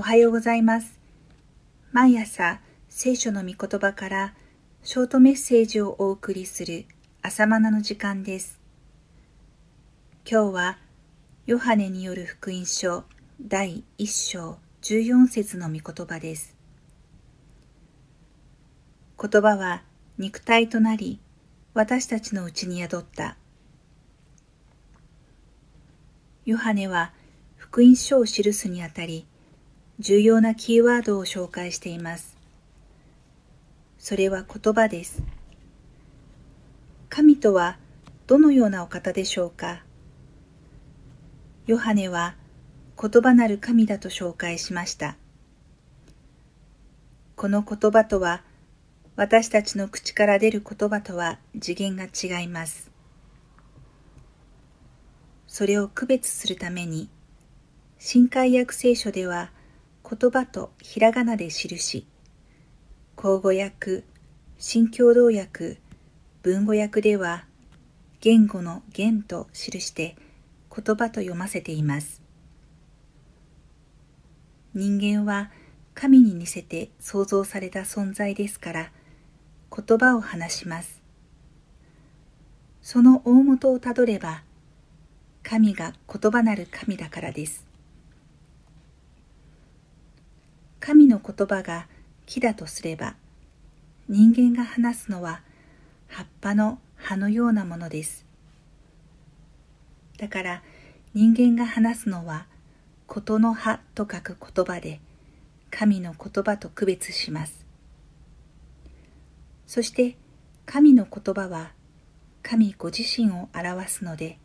おはようございます。毎朝、聖書の御言葉からショートメッセージをお送りする朝マナの時間です。今日は、ヨハネによる福音書第1章14節の御言葉です。言葉は肉体となり、私たちのうちに宿った。ヨハネは福音書を記すにあたり、重要なキーワードを紹介しています。それは言葉です。神とはどのようなお方でしょうか？ヨハネは言葉なる神だと紹介しました。この言葉とは私たちの口から出る言葉とは次元が違います。それを区別するために、新海訳聖書では言葉とひらがなで記し、口語訳、新共同訳、文語訳では言語の言と記して言葉と読ませています。人間は神に似せて創造された存在ですから言葉を話します。その大元をたどれば神が言葉なる神だからです。神の言葉が木だとすれば、人間が話すのは葉っぱの葉のようなものです。だから人間が話すのはことの葉と書く言葉で、神の言葉と区別します。そして神の言葉は神ご自身を表すので、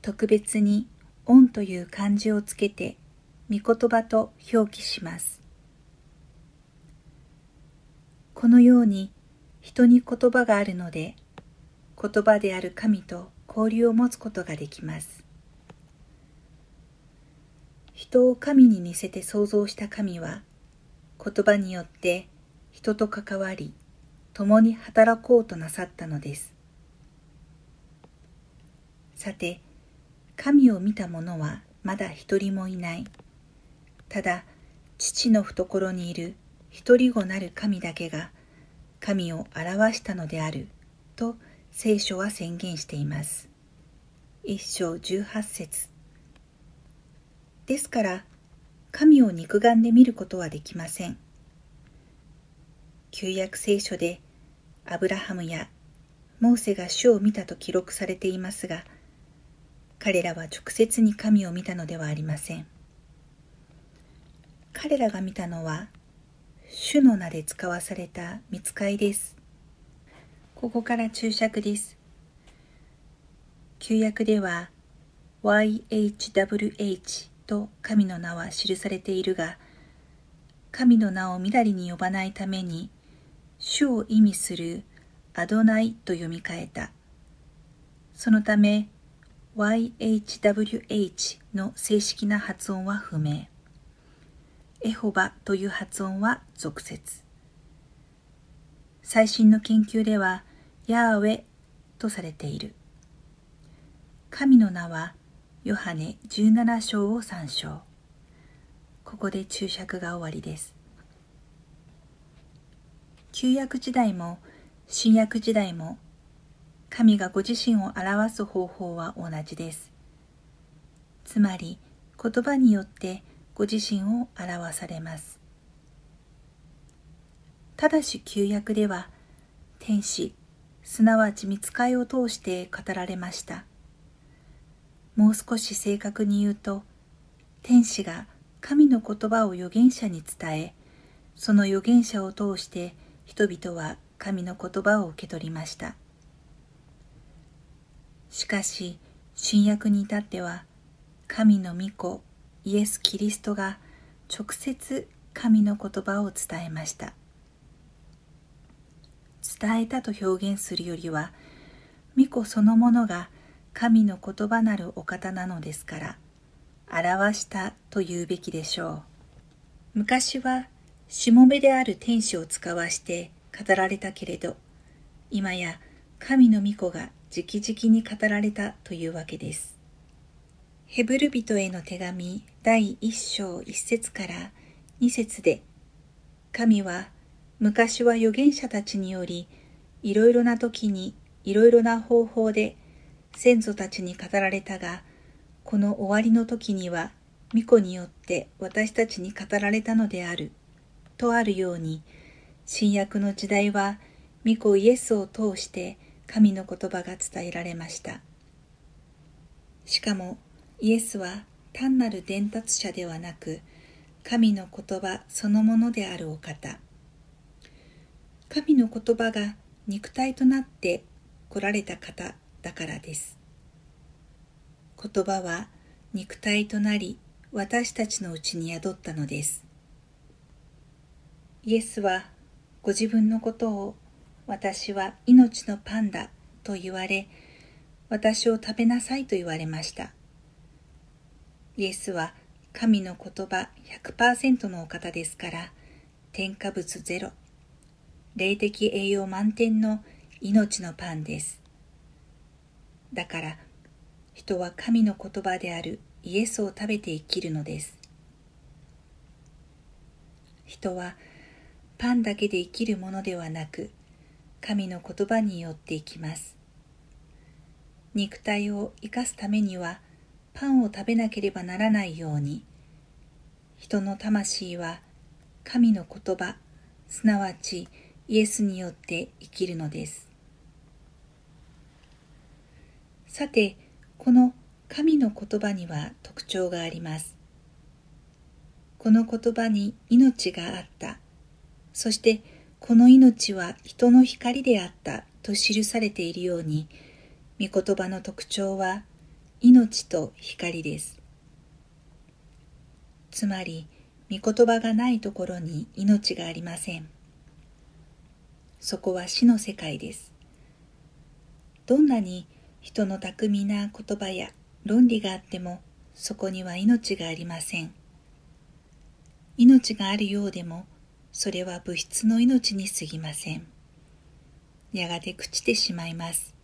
特別に「恩」という漢字をつけて御言葉と表記します。このように人に言葉があるので言葉である神と交流を持つことができます。人を神に似せて創造した神は言葉によって人と関わり共に働こうとなさったのです。さて、神を見た者はまだ一人もいない。ただ、父の懐にいる一人子なる神だけが神を表したのであると聖書は宣言しています。一章十八節ですから、神を肉眼で見ることはできません。旧約聖書でアブラハムやモーセが主を見たと記録されていますが、彼らは直接に神を見たのではありません。彼らが見たのは、主の名で使わされた見つかいです。ここから注釈です。旧約では、YHWH と神の名は記されているが、神の名をみだりに呼ばないために、主を意味するアドナイと読み替えた。そのため、YHWH の正式な発音は不明。エホバという発音は俗説。最新の研究では、ヤーウェとされている。神の名は、ヨハネ17章を参照。ここで注釈が終わりです。旧約時代も新約時代も神がご自身を表す方法は同じです。つまり言葉によってご自身を表されます。ただし旧約では天使、すなわち見つかいを通して語られました。もう少し正確に言うと、天使が神の言葉を預言者に伝え、その預言者を通して人々は神の言葉を受け取りました。しかし、新約に至っては、神の御子、イエス・キリストが直接神の言葉を伝えました。伝えたと表現するよりは、御子そのものが神の言葉なるお方なのですから、表したと言うべきでしょう。昔は、しもべである天使を使わして語られたけれど、今や神の御子が直々に語られたというわけです。ヘブル人への手紙第一章一節から2節で神は昔は預言者たちによりいろいろな時にいろいろな方法で先祖たちに語られたがこの終わりの時には巫女によって私たちに語られたのであるとあるように新約の時代は巫女イエスを通して神の言葉が伝えられました。しかもイエスは単なる伝達者ではなく神の言葉そのものであるお方。神の言葉が肉体となって来られた方だからです。言葉は肉体となり私たちのうちに宿ったのです。イエスはご自分のことを私は命のパンだと言われ私を食べなさいと言われました。イエスは神の言葉100%のお方ですから添加物ゼロ。霊的栄養満点の命のパンです。だから人は神の言葉であるイエスを食べて生きるのです。人はパンだけで生きるものではなく神の言葉によって生きます。肉体を生かすためにはパンを食べなければならないように。人の魂は神の言葉すなわちイエスによって生きるのです。さてこの神の言葉には特徴があります。この言葉に命があった。そしてこの命は人の光であったと記されているように、御言葉の特徴は命と光です。つまり、御言葉がないところに命がありません。そこは死の世界です。どんなに人の巧みな言葉や論理があっても、そこには命がありません。命があるようでも、それは物質の命に過ぎません。やがて朽ちてしまいます。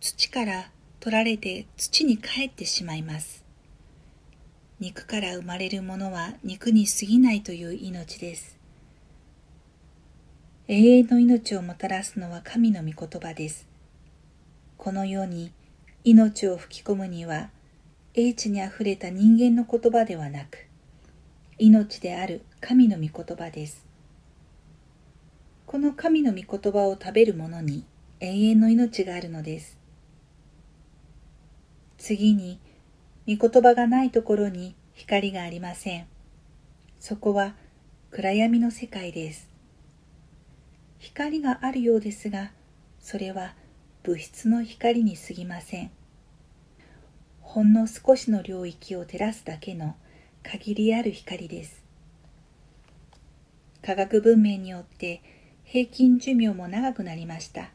土から取られて土に帰ってしまいます。肉から生まれるものは肉に過ぎないという命です。永遠の命をもたらすのは神の御言葉です。この世に命を吹き込むには英知にあふれた人間の言葉ではなく命である神の御言葉です。この神の御言葉を食べる者に永遠の命があるのです。次に、御言葉がないところに光がありません。そこは暗闇の世界です。光があるようですが、それは物質の光に過ぎません。ほんの少しの領域を照らすだけの限りある光です。科学文明によって平均寿命も長くなりました。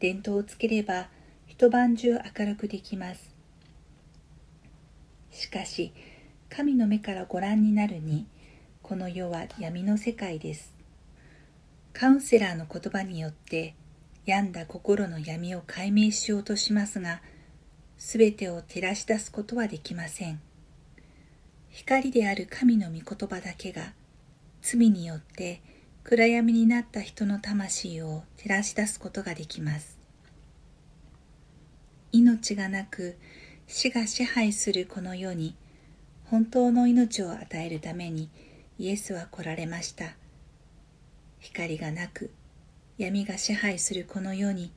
伝統をつければ一晩中明るくできます。しかし、神の目からご覧になるに、この世は闇の世界です。カウンセラーの言葉によって、病んだ心の闇を解明しようとしますが、すべてを照らし出すことはできません。光である神の御言葉だけが罪によって暗闇になった人の魂を照らし出すことができます命がなく死が支配するこの世に本当の命を与えるためにイエスは来られました。光がなく闇が支配するこの世に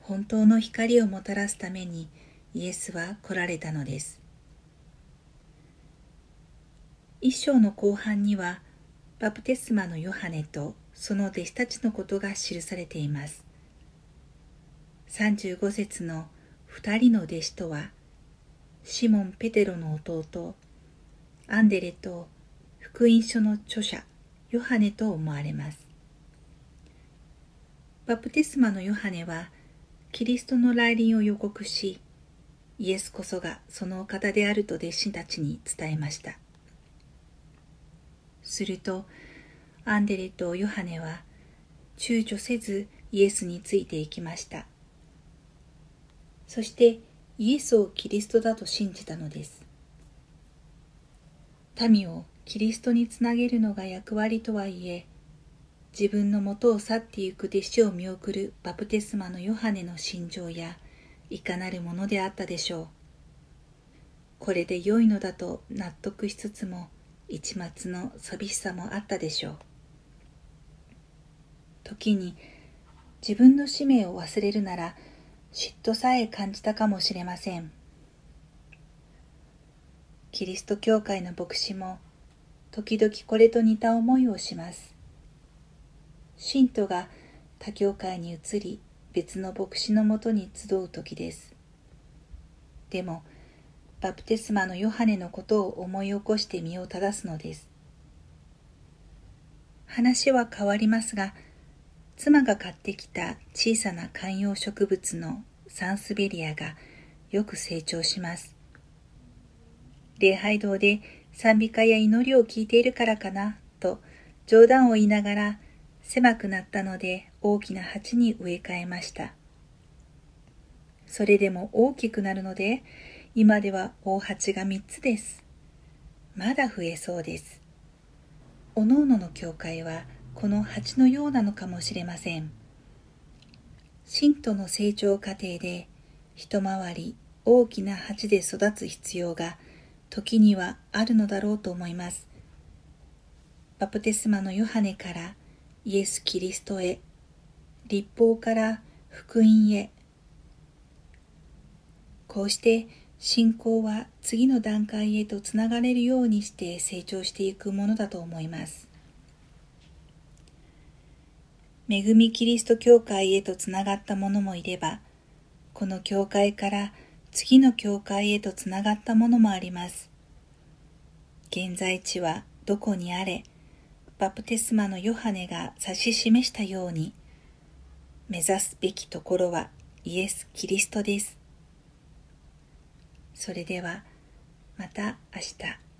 本当の光をもたらすためにイエスは来られたのです。一章の後半にはバプテスマのヨハネとその弟子たちのことが記されています。35節の2人の弟子とはシモン・ペテロの弟アンデレと福音書の著者ヨハネと思われます。バプテスマのヨハネはキリストの来臨を予告しイエスこそがそのお方であると弟子たちに伝えました。するとアンデレとヨハネは躊躇せずイエスについていきました。そしてイエスをキリストだと信じたのです民をキリストにつなげるのが役割とはいえ、自分のもとを去ってゆく弟子を見送るバプテスマのヨハネの心情や、いかなるものであったでしょう。これで良いのだと納得しつつも、一末の寂しさもあったでしょう。時に自分の使命を忘れるなら嫉妬さえ感じたかもしれません。キリスト教会の牧師も時々これと似た思いをします。信徒が他教会に移り別の牧師のもとに集う時です。でも、バプテスマのヨハネのことを思い起こして身を正すのです。話は変わりますが、妻が買ってきた小さな観葉植物のサンスベリアがよく成長します。礼拝堂で賛美歌や祈りを聞いているからかなと冗談を言いながら狭くなったので大きな鉢に植え替えました。それでも大きくなるので今では大鉢が3つです。まだ増えそうです。おのおのの教会はこの鉢のようなのかもしれません。信徒の成長過程で一回り大きな鉢で育つ必要が時にはあるのだろうと思います。バプテスマのヨハネからイエス・キリストへ、立法から福音へ。こうして信仰は次の段階へとつながれるようにして成長していくものだと思います。恵みキリスト教会へとつながった者もいれば、この教会から次の教会へとつながったものもあります。現在地はどこにあれ、バプテスマのヨハネが指し示したように、目指すべきところはイエス・キリストです。それでは、また明日。